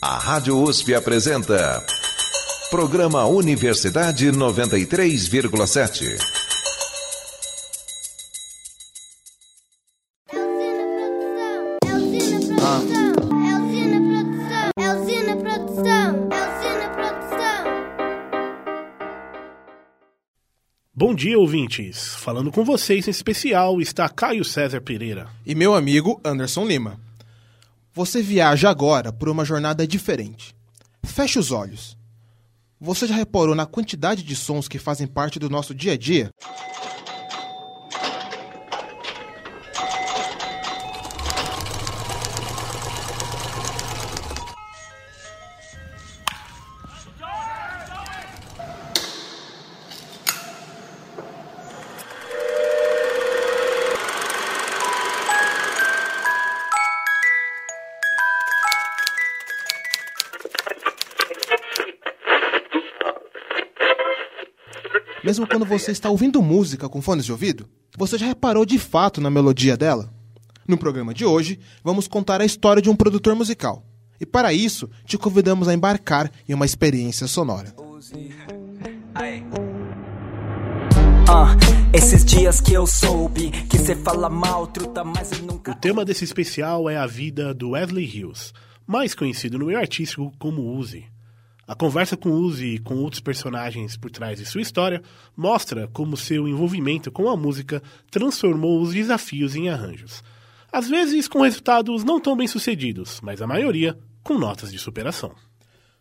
A Rádio USP apresenta. Programa Universidade 93,7. Elzina Produção, Elzina Produção, Elzina Produção, Elzina Produção. Bom dia, ouvintes! Falando com vocês em especial está Caio César Pereira. e meu amigo Anderson Lima. Você viaja agora por uma jornada diferente. Feche os olhos. Você já reparou na quantidade de sons que fazem parte do nosso dia a dia? Mesmo quando você está ouvindo música com fones de ouvido? Você já reparou de fato na melodia dela? No programa de hoje, vamos contar a história de um produtor musical. E para isso, te convidamos a embarcar em uma experiência sonora. Esses dias que eu soube que cê fala mal, truta, mas eu nunca. O tema desse especial é a vida do Wesley Hills, mais conhecido no meio artístico como Uzi. A conversa com Uzi e com outros personagens por trás de sua história mostra como seu envolvimento com a música transformou os desafios em arranjos. Às vezes com resultados não tão bem sucedidos, mas a maioria com notas de superação.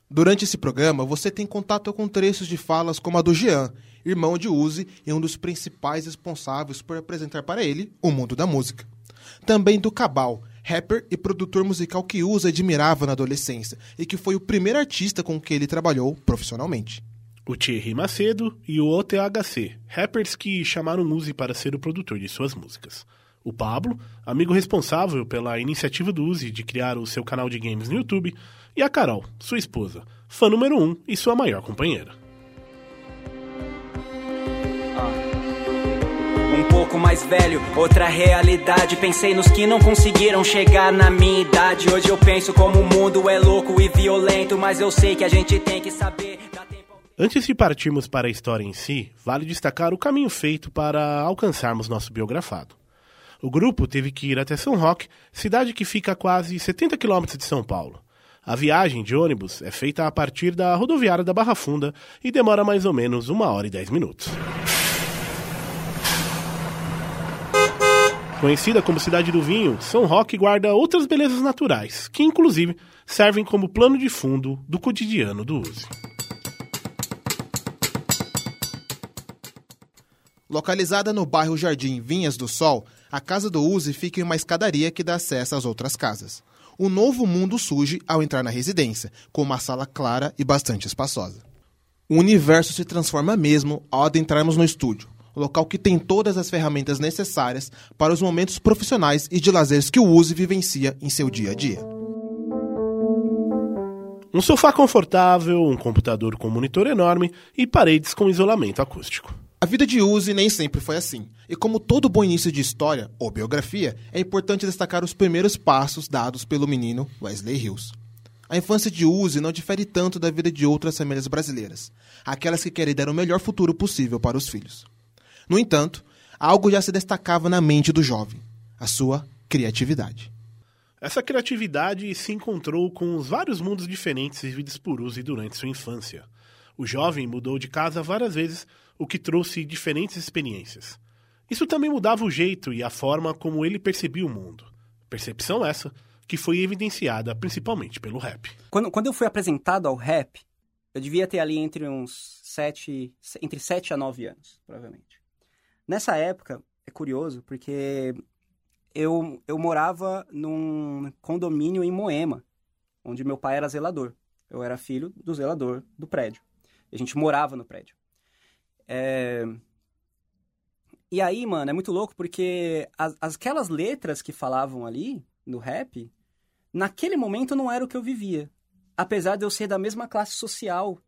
Durante esse programa, você tem contato com trechos de falas como a do Jean, irmão de Uzi e um dos principais responsáveis por apresentar para ele o mundo da música. Também do Cabal, rapper e produtor musical que Uzi admirava na adolescência e que foi o primeiro artista com que ele trabalhou profissionalmente. O Thierry Macedo e o OTHC, rappers que chamaram Uzi para ser o produtor de suas músicas. O Pablo, amigo responsável pela iniciativa do Uzi de criar o seu canal de games no YouTube, e a Carol, sua esposa, fã número um e sua maior companheira. Pouco mais velho, outra realidade. Pensei nos que não conseguiram chegar na minha idade. Hoje eu penso como o mundo é louco e violento, mas eu sei que a gente tem que saber. Antes de partirmos para a história em si, vale destacar o caminho feito para alcançarmos nosso biografado. O grupo teve que ir até São Roque, cidade que fica a quase 70 quilômetros de São Paulo. A viagem de ônibus é feita a partir da rodoviária da Barra Funda e demora mais ou menos uma hora e dez minutos. Conhecida como Cidade do Vinho, São Roque guarda outras belezas naturais, que inclusive servem como plano de fundo do cotidiano do Uzi. Localizada no bairro Jardim Vinhas do Sol, a casa do Uzi fica em uma escadaria que dá acesso às outras casas. Um novo mundo surge ao entrar na residência, com uma sala clara e bastante espaçosa. O universo se transforma mesmo ao adentrarmos no estúdio, local que tem todas as ferramentas necessárias para os momentos profissionais e de lazeres que o Uzi vivencia em seu dia a dia. Um sofá confortável, um computador com monitor enorme e paredes com isolamento acústico. A vida de Uzi nem sempre foi assim. E como todo bom início de história ou biografia, é importante destacar os primeiros passos dados pelo menino Wesley Hills. A infância de Uzi não difere tanto da vida de outras famílias brasileiras, aquelas que querem dar o melhor futuro possível para os filhos. No entanto, algo já se destacava na mente do jovem: a sua criatividade. Essa criatividade se encontrou com os vários mundos diferentes vividos por Uzi durante sua infância. O jovem mudou de casa várias vezes, o que trouxe diferentes experiências. Isso também mudava o jeito e a forma como ele percebia o mundo. Percepção essa que foi evidenciada principalmente pelo rap. Quando, quando eu fui apresentado ao rap, eu devia ter ali entre uns sete, entre 7 a 9 anos, provavelmente. Nessa época, é curioso, porque eu, eu morava num condomínio em Moema, onde meu pai era zelador. Eu era filho do zelador do prédio. A gente morava no prédio. É... E aí, mano, é muito louco porque as, as- aquelas letras que falavam ali no rap, naquele momento não era o que eu vivia. Apesar de eu ser da mesma classe social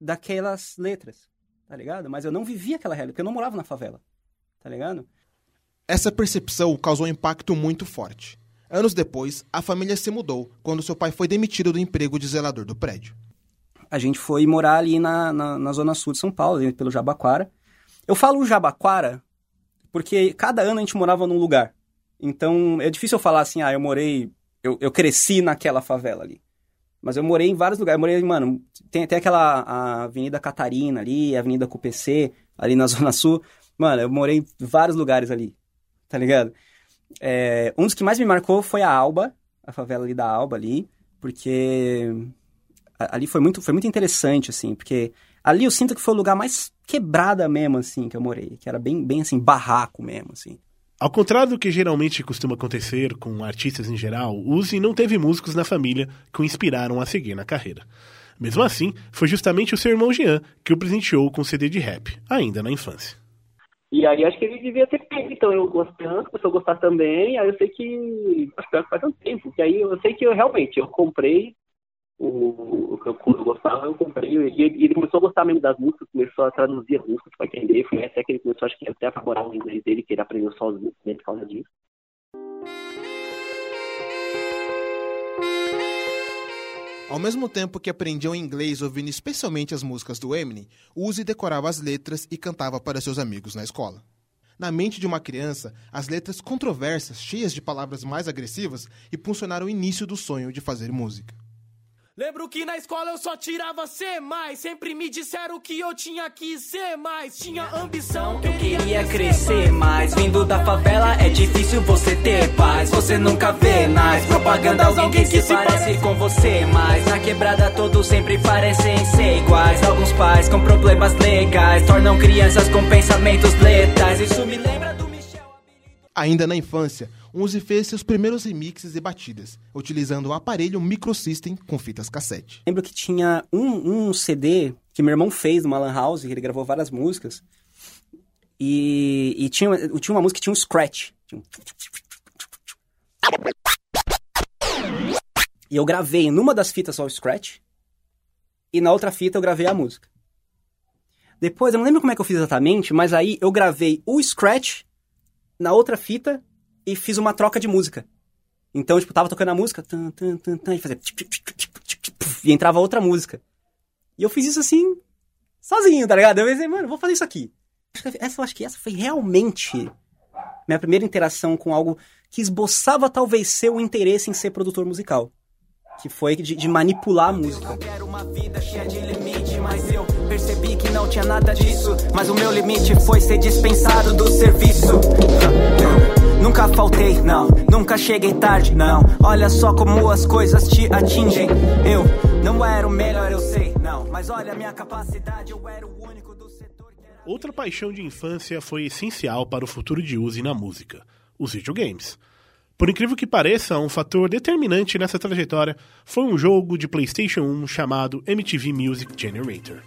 daquelas letras, tá ligado? Mas eu não vivia aquela realidade, porque eu não morava na favela, tá ligado? Essa percepção causou um impacto muito forte. Anos depois, a família se mudou quando seu pai foi demitido do emprego de zelador do prédio. A gente foi morar ali na, na, na zona sul de São Paulo, ali pelo Jabaquara. Eu falo Jabaquara porque cada ano a gente morava num lugar. Então é difícil eu falar assim, ah, eu morei, eu, eu cresci naquela favela ali. Mas eu morei em vários lugares. Eu morei, mano, tem até aquela Avenida Catarina ali, a Avenida CUPC, ali na Zona Sul. Mano, eu morei em vários lugares ali, tá ligado? É, um dos que mais me marcou foi a Alba, a favela ali da Alba ali, porque ali foi muito, foi muito interessante, assim, porque ali eu sinto que foi o lugar mais quebrada mesmo, assim, que eu morei, que era bem, bem assim, barraco mesmo, assim. Ao contrário do que geralmente costuma acontecer com artistas em geral, Uzi não teve músicos na família que o inspiraram a seguir na carreira. Mesmo assim, foi justamente o seu irmão Jean que o presenteou com um CD de rap, ainda na infância. E aí acho que ele devia ter pego, então eu gostando, começou a gostar também, aí eu sei que, acho que faz um tempo, que aí eu sei que eu realmente, eu comprei o, o que eu, gostava, eu comprei, e ele, ele, começou a gostar mesmo das músicas, começou a traduzir as músicas para entender, foi até que ele começou, acho que até a aprimorar o inglês dele, que ele aprendeu os músicas por causa disso. Ao mesmo tempo que aprendia o inglês ouvindo especialmente as músicas do Eminem, Uzi decorava as letras e cantava para seus amigos na escola. Na mente de uma criança, as letras controversas, cheias de palavras mais agressivas, impulsionaram o início do sonho de fazer música. Lembro que na escola eu só tirava C+, sempre me disseram que eu tinha que ser mais, tinha ambição, eu queria crescer mais, vindo da favela é difícil você ter paz, você nunca vê mais propaganda alguém que se parece com você, mas na quebrada todos sempre parecem ser iguais, alguns pais com problemas legais tornam crianças com pensamentos letais, isso me lembra do Ainda na infância, Uzi fez seus primeiros remixes e batidas, utilizando um aparelho microsystem com fitas cassete. Lembro que tinha um, um CD que meu irmão fez numa lan house, que ele gravou várias músicas. E, e tinha, tinha uma música que tinha um scratch. Tinha um... E eu gravei numa das fitas só o scratch, e na outra fita eu gravei a música. Depois, eu não lembro como é que eu fiz exatamente, mas aí eu gravei o scratch na outra fita e fiz uma troca de música. Então, tipo, tava tocando a música, tan, tan, tan, tan, e fazia... E entrava outra música. E eu fiz isso assim, sozinho, tá ligado? Eu pensei, mano, vou fazer isso aqui. Essa, eu acho que essa foi realmente minha primeira interação com algo que esboçava talvez ser o interesse em ser produtor musical. Que foi de, de manipular a música. Eu quero uma vida cheia de limite, mas eu percebi que não tinha nada disso. Mas o meu limite foi ser dispensado do serviço. Nunca faltei, não. Nunca cheguei tarde, não. Olha só como as coisas te atingem. Eu não era o melhor, eu sei, não. Mas olha a minha capacidade, eu era o único do setor era... Outra paixão de infância foi essencial para o futuro de Uzi na música: os videogames. Por incrível que pareça, um fator determinante nessa trajetória foi um jogo de PlayStation 1 chamado MTV Music Generator.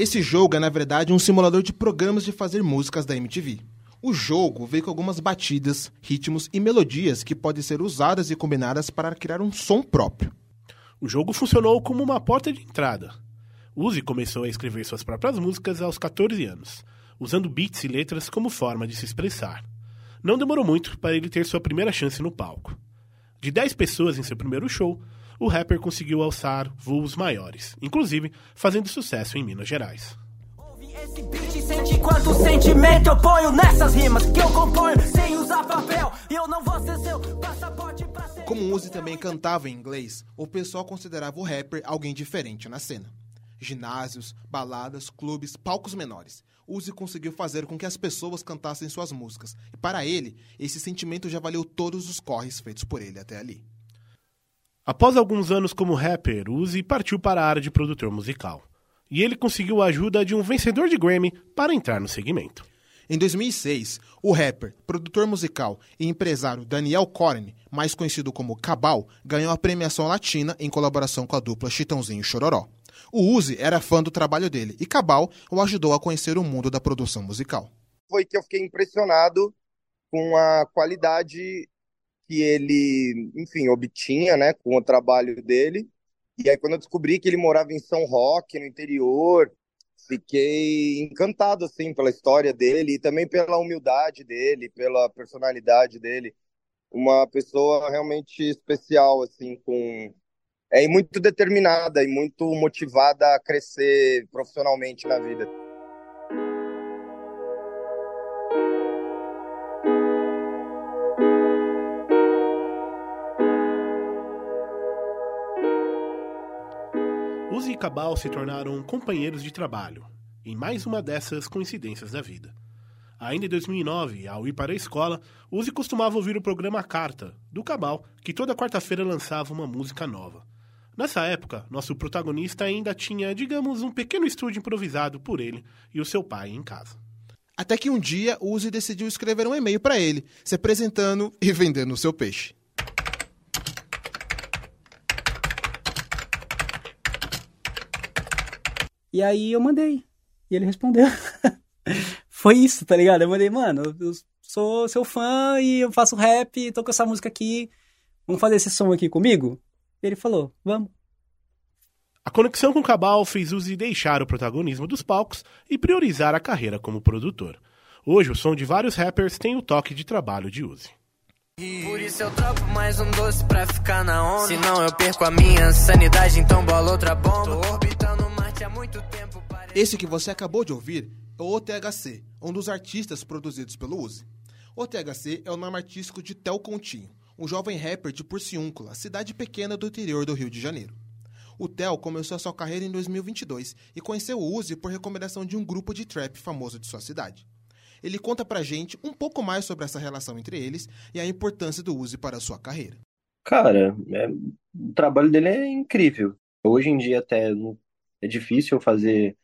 Esse jogo é, na verdade, um simulador de programas de fazer músicas da MTV. O jogo veio com algumas batidas, ritmos e melodias que podem ser usadas e combinadas para criar um som próprio. O jogo funcionou como uma porta de entrada. Uzi começou a escrever suas próprias músicas aos 14 anos, usando beats e letras como forma de se expressar. Não demorou muito para ele ter sua primeira chance no palco. De 10 pessoas em seu primeiro show, o rapper conseguiu alçar voos maiores, inclusive fazendo sucesso em Minas Gerais. Esse beat sente quanto sentimento eu ponho nessas rimas que eu componho sem usar papel. E eu não vou ser seu passaporte pra ser. Como o Uzi também cantava em inglês, o pessoal considerava o rapper alguém diferente na cena. Ginásios, baladas, clubes, palcos menores. Uzi conseguiu fazer com que as pessoas cantassem suas músicas. E para ele, esse sentimento já valeu todos os corres feitos por ele até ali. Após alguns anos como rapper, Uzi partiu para a área de produtor musical. E ele conseguiu a ajuda de um vencedor de Grammy para entrar no segmento. Em 2006, o rapper, produtor musical e empresário Daniel Corne, mais conhecido como Cabal, ganhou a premiação latina em colaboração com a dupla Chitãozinho e Chororó. O Uzi era fã do trabalho dele e Cabal o ajudou a conhecer o mundo da produção musical. Foi que eu fiquei impressionado com a qualidade que ele, enfim, obtinha, né, com o trabalho dele. E aí, quando eu descobri que ele morava em São Roque, no interior, fiquei encantado, assim, pela história dele e também pela humildade dele, pela personalidade dele. Uma pessoa realmente especial, assim, com... É, muito determinada e muito motivada a crescer profissionalmente na vida. Cabal se tornaram companheiros de trabalho, em mais uma dessas coincidências da vida. Ainda em 2009, ao ir para a escola, Uzi costumava ouvir o programa Carta, do Cabal, que toda quarta-feira lançava uma música nova. Nessa época, nosso protagonista ainda tinha, digamos, um pequeno estúdio improvisado por ele e o seu pai em casa. Até que um dia, Uzi decidiu escrever um e-mail para ele, se apresentando e vendendo o seu peixe. E aí eu mandei. E ele respondeu. Foi isso, tá ligado? Eu mandei, mano, eu sou seu fã e eu faço rap, tô com essa música aqui. Vamos fazer esse som aqui comigo? E ele falou, vamos. A conexão com Cabal fez Uzi deixar o protagonismo dos palcos e priorizar a carreira como produtor. Hoje, o som de vários rappers tem o toque de trabalho de Uzi. Por isso eu troco mais um doce pra ficar na onda. Senão eu perco a minha sanidade, então bola outra bomba. Tô orbitando Marte há muito tempo. Parece... Esse que você acabou de ouvir é o OTHC, um dos artistas produzidos pelo Uzi. O OTHC é o nome artístico de Tel Continho, um jovem rapper de Porciúncula, cidade pequena do interior do Rio de Janeiro. O Tel começou a sua carreira em 2022 e conheceu o Uzi por recomendação de um grupo de trap famoso de sua cidade. Ele conta pra gente um pouco mais sobre essa relação entre eles e a importância do Uzi para a sua carreira. Cara, é, o trabalho dele é incrível. Hoje em dia até não- é difícil eu fazer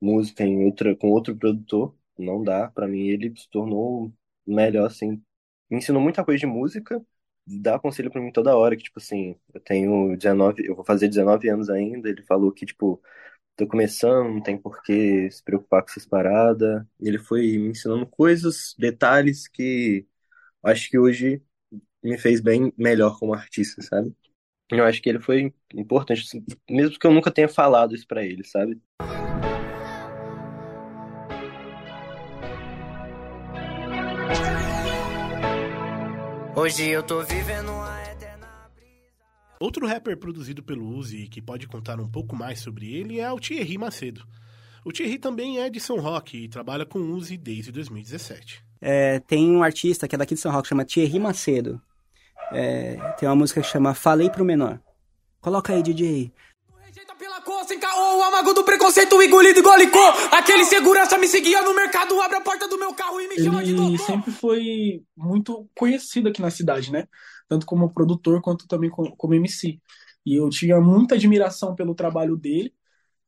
música em outra, com outro produtor, não dá. Pra mim ele se tornou melhor, assim. Me ensinou muita coisa de música, dá conselho pra mim toda hora, que tipo assim, eu tenho 19, eu vou fazer 19 anos ainda, ele falou que tipo, tô começando, não tem por que se preocupar com essas paradas. Ele foi me ensinando coisas, detalhes que acho que hoje me fez bem melhor como artista, sabe? Eu acho que ele foi importante, assim, mesmo que eu nunca tenha falado isso pra ele, sabe? Hoje eu tô vivendo a eterna Outro rapper produzido pelo Uzi e que pode contar um pouco mais sobre ele é o Thierry Macedo. O Thierry também é de São Roque e trabalha com Uzi desde 2017. É, tem um artista que é daqui de São Roque, chama Thierry Macedo. É, tem uma música que chama Falei Pro Menor. Coloca aí, DJ. Rejeita pela cor, sem caô, o amago do preconceito engolido igual licor. Aquele segurança me seguia no mercado, abre a porta do meu carro e me chama de Ele doutor. sempre foi muito conhecido aqui na cidade, né? Tanto como produtor quanto também co- como MC. E eu tinha muita admiração pelo trabalho dele.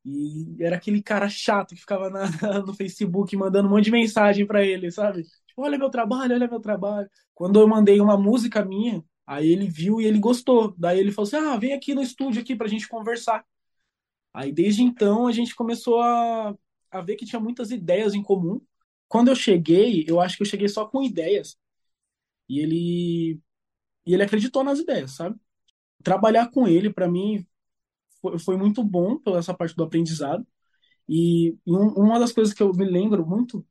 E era aquele cara chato que ficava na- no Facebook mandando um monte de mensagem pra ele, sabe? Olha meu trabalho, olha meu trabalho. Quando eu mandei uma música minha, aí ele viu e ele gostou. Daí ele falou assim: ah, vem aqui no estúdio aqui pra gente conversar. Aí desde então a gente começou a, a ver que tinha muitas ideias em comum. Quando eu cheguei, eu acho que eu cheguei só com ideias. E ele e ele acreditou nas ideias, sabe? Trabalhar com ele para mim foi, foi muito bom pela essa parte do aprendizado. E, e um- uma das coisas que eu me lembro muito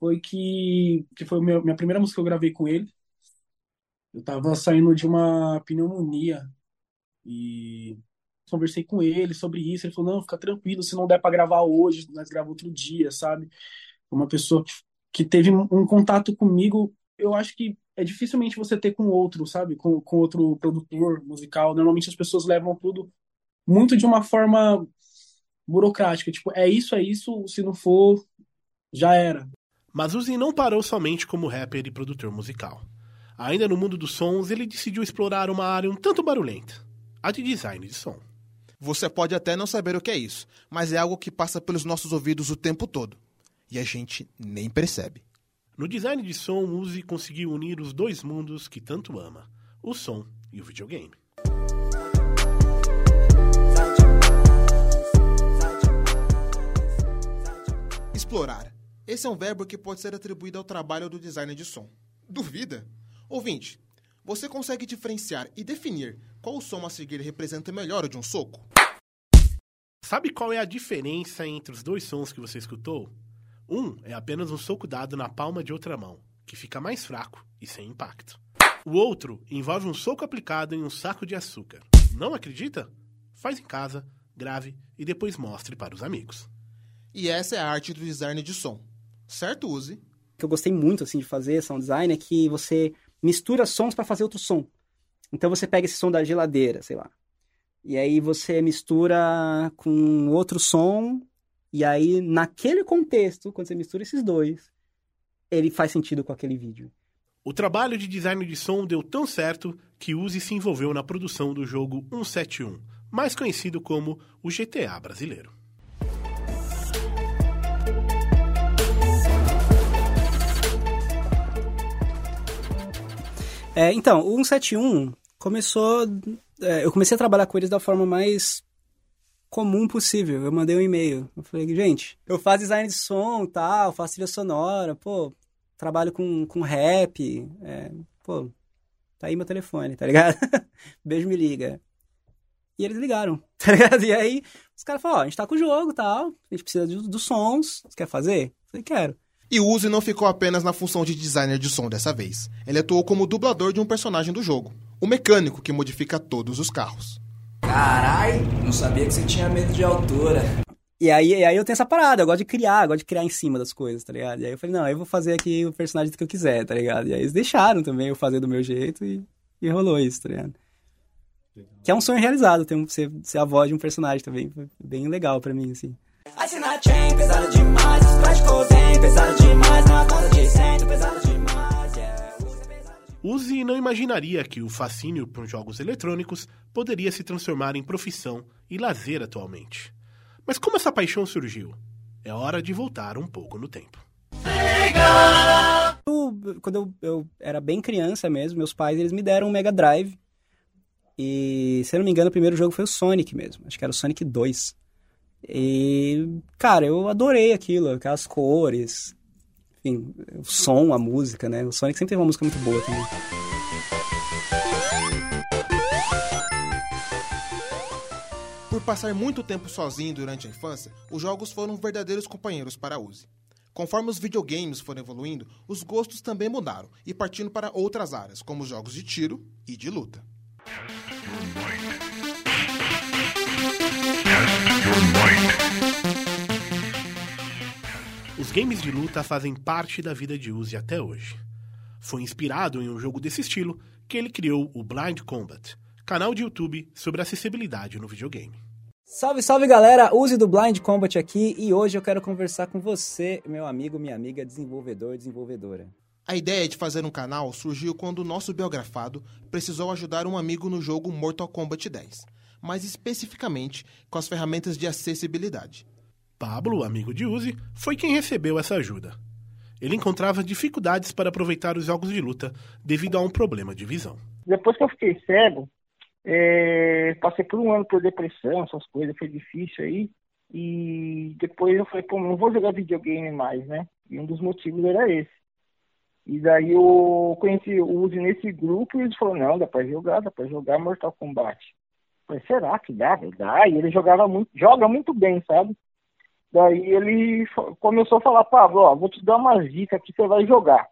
foi que que foi a minha, minha primeira música que eu gravei com ele. Eu tava saindo de uma pneumonia e conversei com ele sobre isso. Ele falou: Não, fica tranquilo, se não der pra gravar hoje, nós gravamos outro dia, sabe? Uma pessoa que, teve um contato comigo, eu acho que é dificilmente você ter com outro, sabe? Com, com outro produtor musical. Normalmente as pessoas levam tudo muito de uma forma burocrática. Tipo, é isso, é isso, se não for, já era. Mas Uzi não parou somente como rapper e produtor musical. Ainda no mundo dos sons, ele decidiu explorar uma área um tanto barulhenta, a de design de som. Você pode até não saber o que é isso, mas é algo que passa pelos nossos ouvidos o tempo todo. E a gente nem percebe. No design de som, Uzi conseguiu unir os dois mundos que tanto ama, o som e o videogame. Explorar. Esse é um verbo que pode ser atribuído ao trabalho do designer de som. Duvida? Ouvinte, Você consegue diferenciar e definir qual som a seguir representa melhor o de um soco? Sabe qual é a diferença entre os dois sons que você escutou? Um é apenas um soco dado na palma de outra mão, que fica mais fraco e sem impacto. O outro envolve um soco aplicado em um saco de açúcar. Não acredita? Faz em casa, grave e depois mostre para os amigos. E essa é a arte do design de som. Certo, Use? O que eu gostei muito assim de fazer sound design é que você mistura sons para fazer outro som. Então você pega esse som da geladeira, sei lá. E aí você mistura com outro som e aí naquele contexto, quando você mistura esses dois, ele faz sentido com aquele vídeo. O trabalho de design de som deu tão certo que Uzi se envolveu na produção do jogo 171, mais conhecido como o GTA brasileiro. É, então, o 171 começou. é, eu comecei a trabalhar com eles da forma mais comum possível. Eu mandei um e-mail. Eu falei, gente, eu faço design de som tal, faço trilha sonora, pô, trabalho com, com rap, é, pô, tá aí meu telefone, tá ligado? Beijo, me liga. E eles ligaram, tá ligado? E aí os caras falaram, ó, a gente tá com o jogo tal, a gente precisa de- dos sons, você quer fazer? Eu falei, quero. E o Uzi não ficou apenas na função de designer de som dessa vez. Ele atuou como dublador de um personagem do jogo, o mecânico que modifica todos os carros. Carai, não sabia que você tinha medo de altura. E aí, e aí eu tenho essa parada, eu gosto de criar, eu gosto de criar em cima das coisas, tá ligado? E aí eu falei, não, eu vou fazer aqui o personagem que eu quiser, tá ligado? E aí eles deixaram também eu fazer do meu jeito e, e rolou isso, tá ligado? Que é um sonho realizado, ter um, ser, ser a voz de um personagem também, foi bem legal pra mim, assim. Assina chain, pesado demais. Scratch codeine, pesado demais. Na casa de centro, pesado demais. Yeah. Uzi não imaginaria que o fascínio por jogos eletrônicos poderia se transformar em profissão e lazer atualmente. Mas como essa paixão surgiu? É hora de voltar um pouco no tempo. Eu- quando eu, eu era bem criança mesmo, meus pais eles me deram um Mega Drive. E, se eu não me engano, o primeiro jogo foi o Sonic mesmo. Acho que era o Sonic 2. E, cara, eu adorei aquilo, aquelas cores. Enfim, o som, a música, né? O Sonic sempre teve uma música muito boa também. Por passar muito tempo sozinho durante a infância, os jogos foram verdadeiros companheiros para Uzi. Conforme os videogames foram evoluindo, os gostos também mudaram e partindo para outras áreas, como os jogos de tiro e de luta. Os games de luta fazem parte da vida de Uzi até hoje. Foi inspirado em um jogo desse estilo que ele criou o Blind Combat, canal de YouTube sobre acessibilidade no videogame. Salve, salve galera! Use do Blind Combat aqui e hoje eu quero conversar com você, meu amigo, minha amiga, desenvolvedor, desenvolvedora. A ideia de fazer um canal surgiu quando o nosso biografado precisou ajudar um amigo no jogo Mortal Kombat 10, mais especificamente com as ferramentas de acessibilidade. Pablo, amigo de Uzi, foi quem recebeu essa ajuda. Ele encontrava dificuldades para aproveitar os jogos de luta devido a um problema de visão. Depois que eu fiquei cego, é, passei por um ano por depressão, essas coisas, foi difícil aí. E depois eu falei, pô, não vou jogar videogame mais, né? E um dos motivos era esse. E daí eu conheci o Uzi nesse grupo e eles falaram, não, dá pra jogar, dá pra jogar Mortal Kombat. Falei, será que dá? Dá, e ele jogava muito, joga muito bem, sabe? Daí ele começou a falar, Pablo, ó, vou te dar umas dicas que você vai jogar.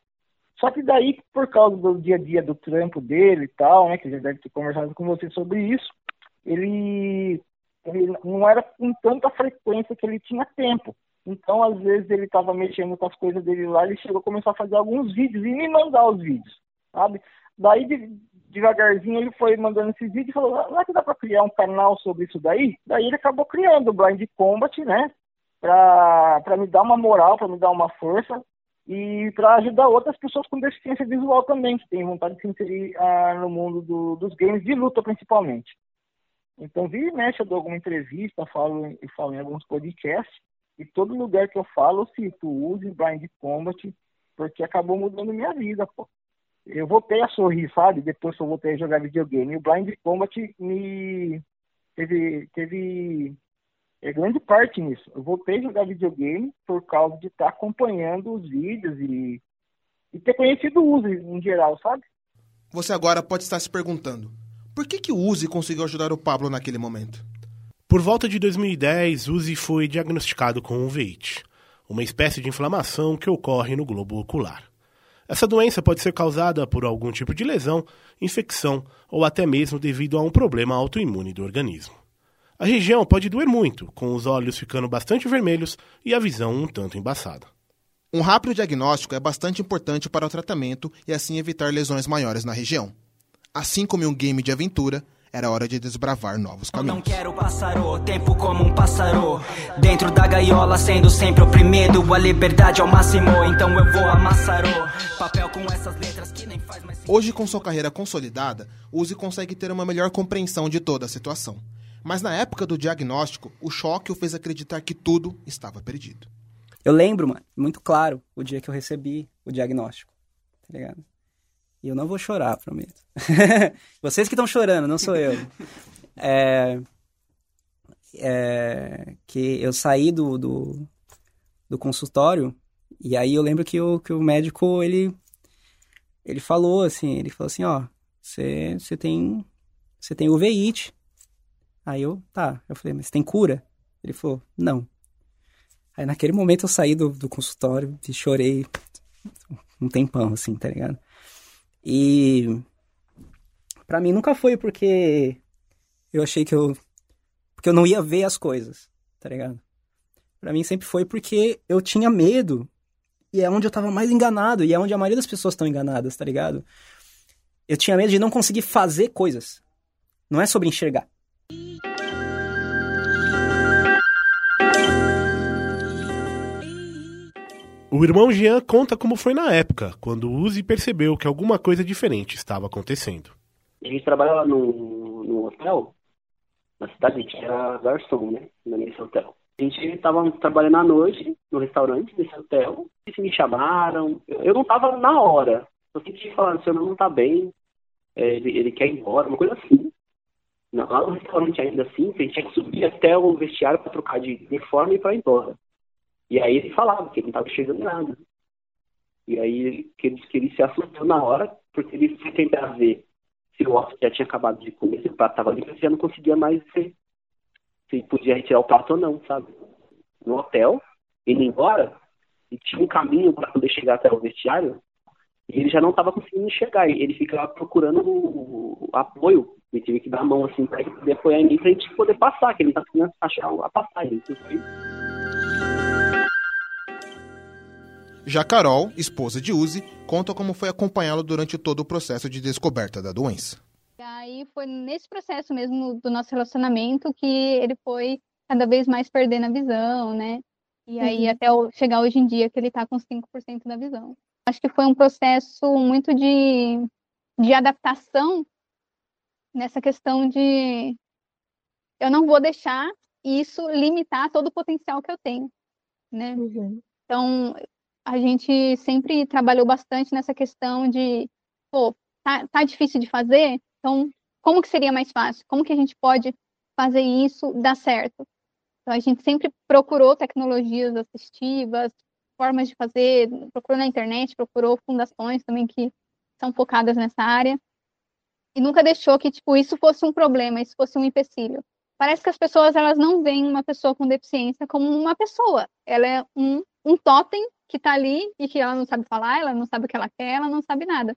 Só que daí, por causa do dia a dia do trampo dele e tal, né, que já deve ter conversado com você sobre isso, ele, ele não era com tanta frequência que ele tinha tempo. Então, às vezes, ele estava mexendo com as coisas dele lá, ele chegou a começar a fazer alguns vídeos e me mandar os vídeos, sabe? Daí, de- devagarzinho, ele foi mandando esses vídeos e falou, "Ah, não é que dá para criar um canal sobre isso daí? Daí ele acabou criando o Blind Combat, né? Para me dar uma moral, para me dar uma força e para ajudar outras pessoas com deficiência visual também, que têm vontade de se inserir ah, no mundo do- dos games de luta, principalmente. Então, vira e mexe, eu dou alguma entrevista, falo, falo em alguns podcasts, e todo lugar que eu falo, eu cito, use Blind Combat, porque acabou mudando minha vida, pô. Eu voltei a sorrir, sabe? Depois que eu voltei a jogar videogame. E o Blind Combat me teve, teve é grande parte nisso. Eu voltei a jogar videogame por causa de estar acompanhando os vídeos e, e ter conhecido o uso em geral, sabe? Você agora pode estar se perguntando: por que, que o Uzi conseguiu ajudar o Pablo naquele momento? Por volta de 2010, Uzi foi diagnosticado com uveites, uma espécie de inflamação que ocorre no globo ocular. Essa doença pode ser causada por algum tipo de lesão, infecção ou até mesmo devido a um problema autoimune do organismo. A região pode doer muito, com os olhos ficando bastante vermelhos e a visão um tanto embaçada. Um rápido diagnóstico é bastante importante para o tratamento e assim evitar lesões maiores na região. Assim como em um game de aventura, era hora de desbravar novos Eu não caminhos. quero pássaro, tempo como um pássaro Dentro da gaiola, sendo sempre oprimido A liberdade ao máximo, então eu vou amassar o Papel com essas letras que nem faz mais Hoje, com sua carreira consolidada, Uzi consegue ter uma melhor compreensão de toda a situação. Mas na época do diagnóstico, o choque o fez acreditar que tudo estava perdido. Eu lembro, mano, muito claro, o dia que eu recebi o diagnóstico, tá ligado? E eu não vou chorar, prometo. Vocês que estão chorando, não sou eu. É, é, que eu saí do, do, do consultório e aí eu lembro que o, que o médico, ele, ele falou assim, ele falou assim, ó, você tem, você tem uveíte. Aí eu, tá, eu falei, mas tem cura? Ele falou, não. Aí naquele momento eu saí do, do consultório e chorei um tempão, assim, tá ligado? E pra mim nunca foi porque eu achei que eu porque eu não ia ver as coisas, tá ligado? Pra mim sempre foi porque eu tinha medo e é onde eu tava mais enganado e é onde a maioria das pessoas estão enganadas, tá ligado? Eu tinha medo de não conseguir fazer coisas. Não é sobre enxergar. O irmão Jean conta como foi na época, quando Uzi percebeu que alguma coisa diferente estava acontecendo. A gente trabalhava no, no hotel, na cidade, a gente era garçom, né? Nesse hotel. A gente estava trabalhando à noite no restaurante desse hotel, e me chamaram. Eu não estava na hora. Eu senti falando, seu não tá bem, é, ele, ele quer ir embora, uma coisa assim. Lá no restaurante ainda assim, a gente tinha que subir até o vestiário para trocar de uniforme e para ir embora. E aí ele falava que ele não estava enxergando nada. E aí ele, que ele, que ele se assustou na hora, porque ele foi tentar ver se o hóspede já tinha acabado de comer, se o prato estava limpo, ele já não conseguia mais ver se podia retirar o prato ou não, sabe? No hotel, indo embora, e tinha um caminho para poder chegar até o vestiário, e ele já não estava conseguindo enxergar. Ele ficava procurando o, apoio. Ele tive que dar a mão assim para ele poder apoiar em mim para a gente poder passar, que ele não estava conseguindo achar a passagem. Foi Já Carol, esposa de Uzi, conta como foi acompanhá-lo durante todo o processo de descoberta da doença. E aí foi nesse processo mesmo do nosso relacionamento que ele foi cada vez mais perdendo a visão, né? E aí Uhum. até o- chegar hoje em dia que ele tá com 5% da visão. Acho que foi um processo muito de, de adaptação nessa questão de eu não vou deixar isso limitar todo o potencial que eu tenho, né? Então, a gente sempre trabalhou bastante nessa questão de, pô, tá, tá difícil de fazer? Então, como que seria mais fácil? Como que a gente pode fazer isso dar certo? Então, a gente sempre procurou tecnologias assistivas, formas de fazer, procurou na internet, procurou fundações também que são focadas nessa área. E nunca deixou que, tipo, isso fosse um problema, isso fosse um empecilho. Parece que as pessoas, elas não veem uma pessoa com deficiência como uma pessoa. Ela é um, um totem que tá ali e que ela não sabe falar, ela não sabe o que ela quer, ela não sabe nada.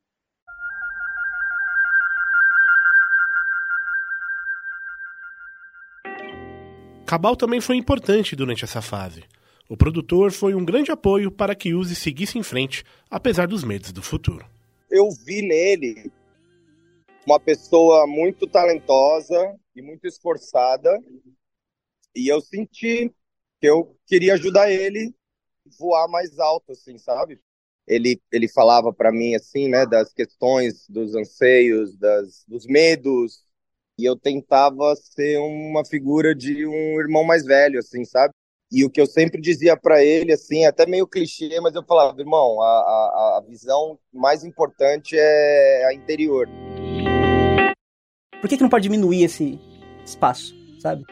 Cabal também foi importante durante essa fase. O produtor foi um grande apoio para que Uzi seguisse em frente, apesar dos medos do futuro. eu vi nele uma pessoa muito talentosa e muito esforçada e eu senti que eu queria ajudar ele voar mais alto assim sabe ele ele falava para mim assim né das questões dos anseios das dos medos e eu tentava ser uma figura de um irmão mais velho assim sabe e o que eu sempre dizia para ele, assim, até meio clichê, mas eu falava, irmão, a, a, a visão mais importante é a interior. Por que, que não pode diminuir esse espaço, sabe?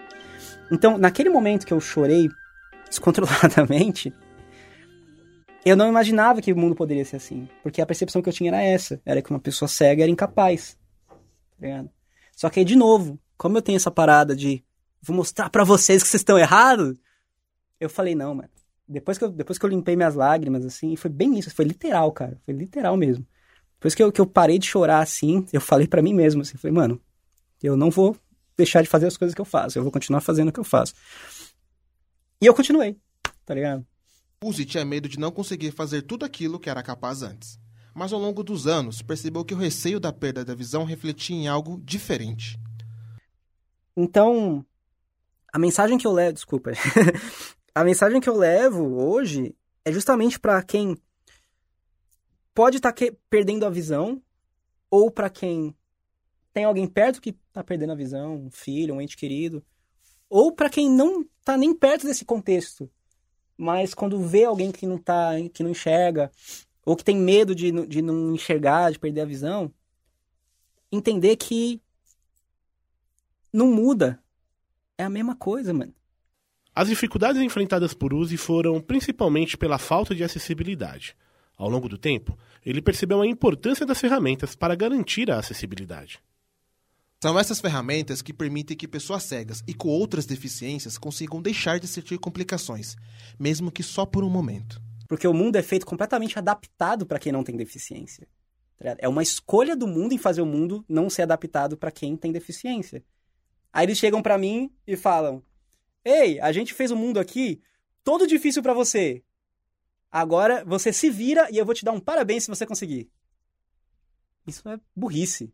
Então, naquele momento que eu chorei descontroladamente, eu não imaginava que o mundo poderia ser assim. Porque a percepção que eu tinha era essa. Era que uma pessoa cega era incapaz. Tá ligado? Só que aí, de novo, como eu tenho essa parada de vou mostrar pra vocês que vocês estão errados, eu falei, não, mano. Depois que, eu, depois que eu limpei minhas lágrimas, assim, foi bem isso, foi literal, cara. Foi literal mesmo. Depois que eu, que eu parei de chorar, assim, eu falei pra mim mesmo, assim, falei, mano, eu não vou deixar de fazer as coisas que eu faço, eu vou continuar fazendo o que eu faço. E eu continuei, tá ligado? Uzi tinha medo de não conseguir fazer tudo aquilo que era capaz antes. Mas ao longo dos anos, percebeu que o receio da perda da visão refletia em algo diferente. Então, a mensagem que eu levo, desculpa. a mensagem que eu levo hoje é justamente para quem pode estar tá perdendo a visão ou para quem tem alguém perto que tá perdendo a visão, um filho, um ente querido, ou para quem não tá nem perto desse contexto, mas quando vê alguém que não tá, que não enxerga, ou que tem medo de, de não enxergar, de perder a visão, entender que não muda. É a mesma coisa, mano. As dificuldades enfrentadas por Uzi foram principalmente pela falta de acessibilidade. Ao longo do tempo, ele percebeu a importância das ferramentas para garantir a acessibilidade. São essas ferramentas que permitem que pessoas cegas e com outras deficiências consigam deixar de sentir complicações, mesmo que só por um momento. Porque o mundo é feito completamente adaptado para quem não tem deficiência. Tá é uma escolha do mundo em fazer o mundo não ser adaptado para quem tem deficiência. Aí eles chegam para mim e falam: Ei, a gente fez o um mundo aqui todo difícil para você. Agora você se vira e eu vou te dar um parabéns se você conseguir. Isso é burrice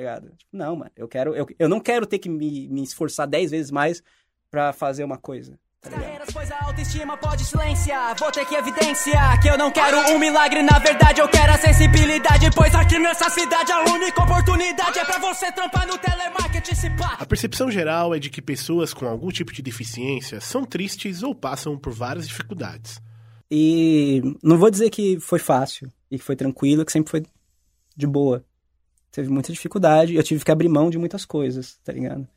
ligado? Tipo, não, mano, eu quero, eu, eu não quero ter que me, me esforçar dez vezes mais para fazer uma coisa. Tá pois a autoestima pode silenciar. Vou ter que evidenciar que eu não quero um milagre, na verdade eu quero a sensibilidade. Pois aqui nessa cidade a única oportunidade é pra você trampar no telemarketing se pá. A percepção geral é de que pessoas com algum tipo de deficiência são tristes ou passam por várias dificuldades. E não vou dizer que foi fácil e que foi tranquilo, que sempre foi de boa teve muita dificuldade, eu tive que abrir mão de muitas coisas, tá ligado?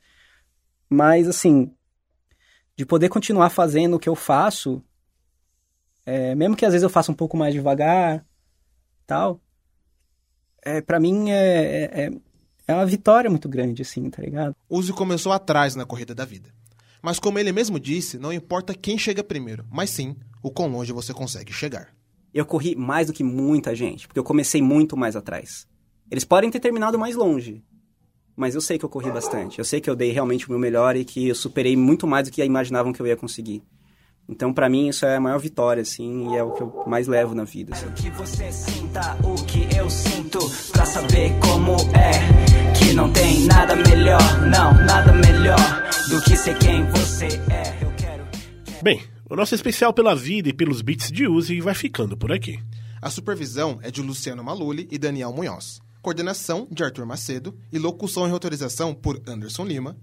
Mas, assim, de poder continuar fazendo o que eu faço, é, mesmo que às vezes eu faça um pouco mais devagar, tal, é, para mim é, é, é uma vitória muito grande, assim, tá ligado? Uzi começou atrás na corrida da vida. Mas como ele mesmo disse, não importa quem chega primeiro, mas sim o quão longe você consegue chegar. Eu corri mais do que muita gente, porque eu comecei muito mais atrás. Eles podem ter terminado mais longe, mas eu sei que eu corri bastante. Eu sei que eu dei realmente o meu melhor e que eu superei muito mais do que imaginavam que eu ia conseguir. Então, para mim, isso é a maior vitória, assim, e é o que eu mais levo na vida. Assim. Que você sinta o que eu sinto, pra saber como é. Que não tem nada melhor, não, nada melhor do que ser quem você é. Eu quero. Bem, o nosso especial pela vida e pelos beats de Uzi vai ficando por aqui. A supervisão é de Luciano Maluli e Daniel Munhoz coordenação de Arthur Macedo e locução e autorização por Anderson Lima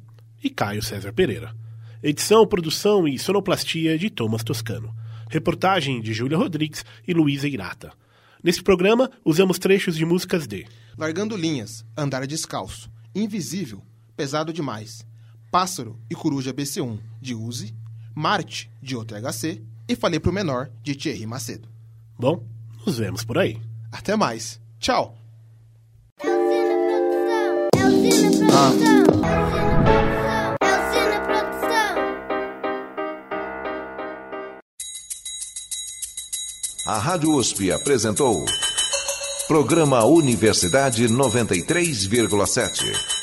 e Caio César Pereira. Edição, produção e sonoplastia de Thomas Toscano. Reportagem de Júlia Rodrigues e Luísa Irata. Nesse programa, usamos trechos de músicas de Largando Linhas, Andar Descalço, Invisível, Pesado Demais, Pássaro e Coruja BC1, de Uzi, Marte, de outro HC, e Falei Pro Menor, de Thierry Macedo. Bom, nos vemos por aí. Até mais. Tchau! A Rádio USP apresentou Programa Universidade 93,7.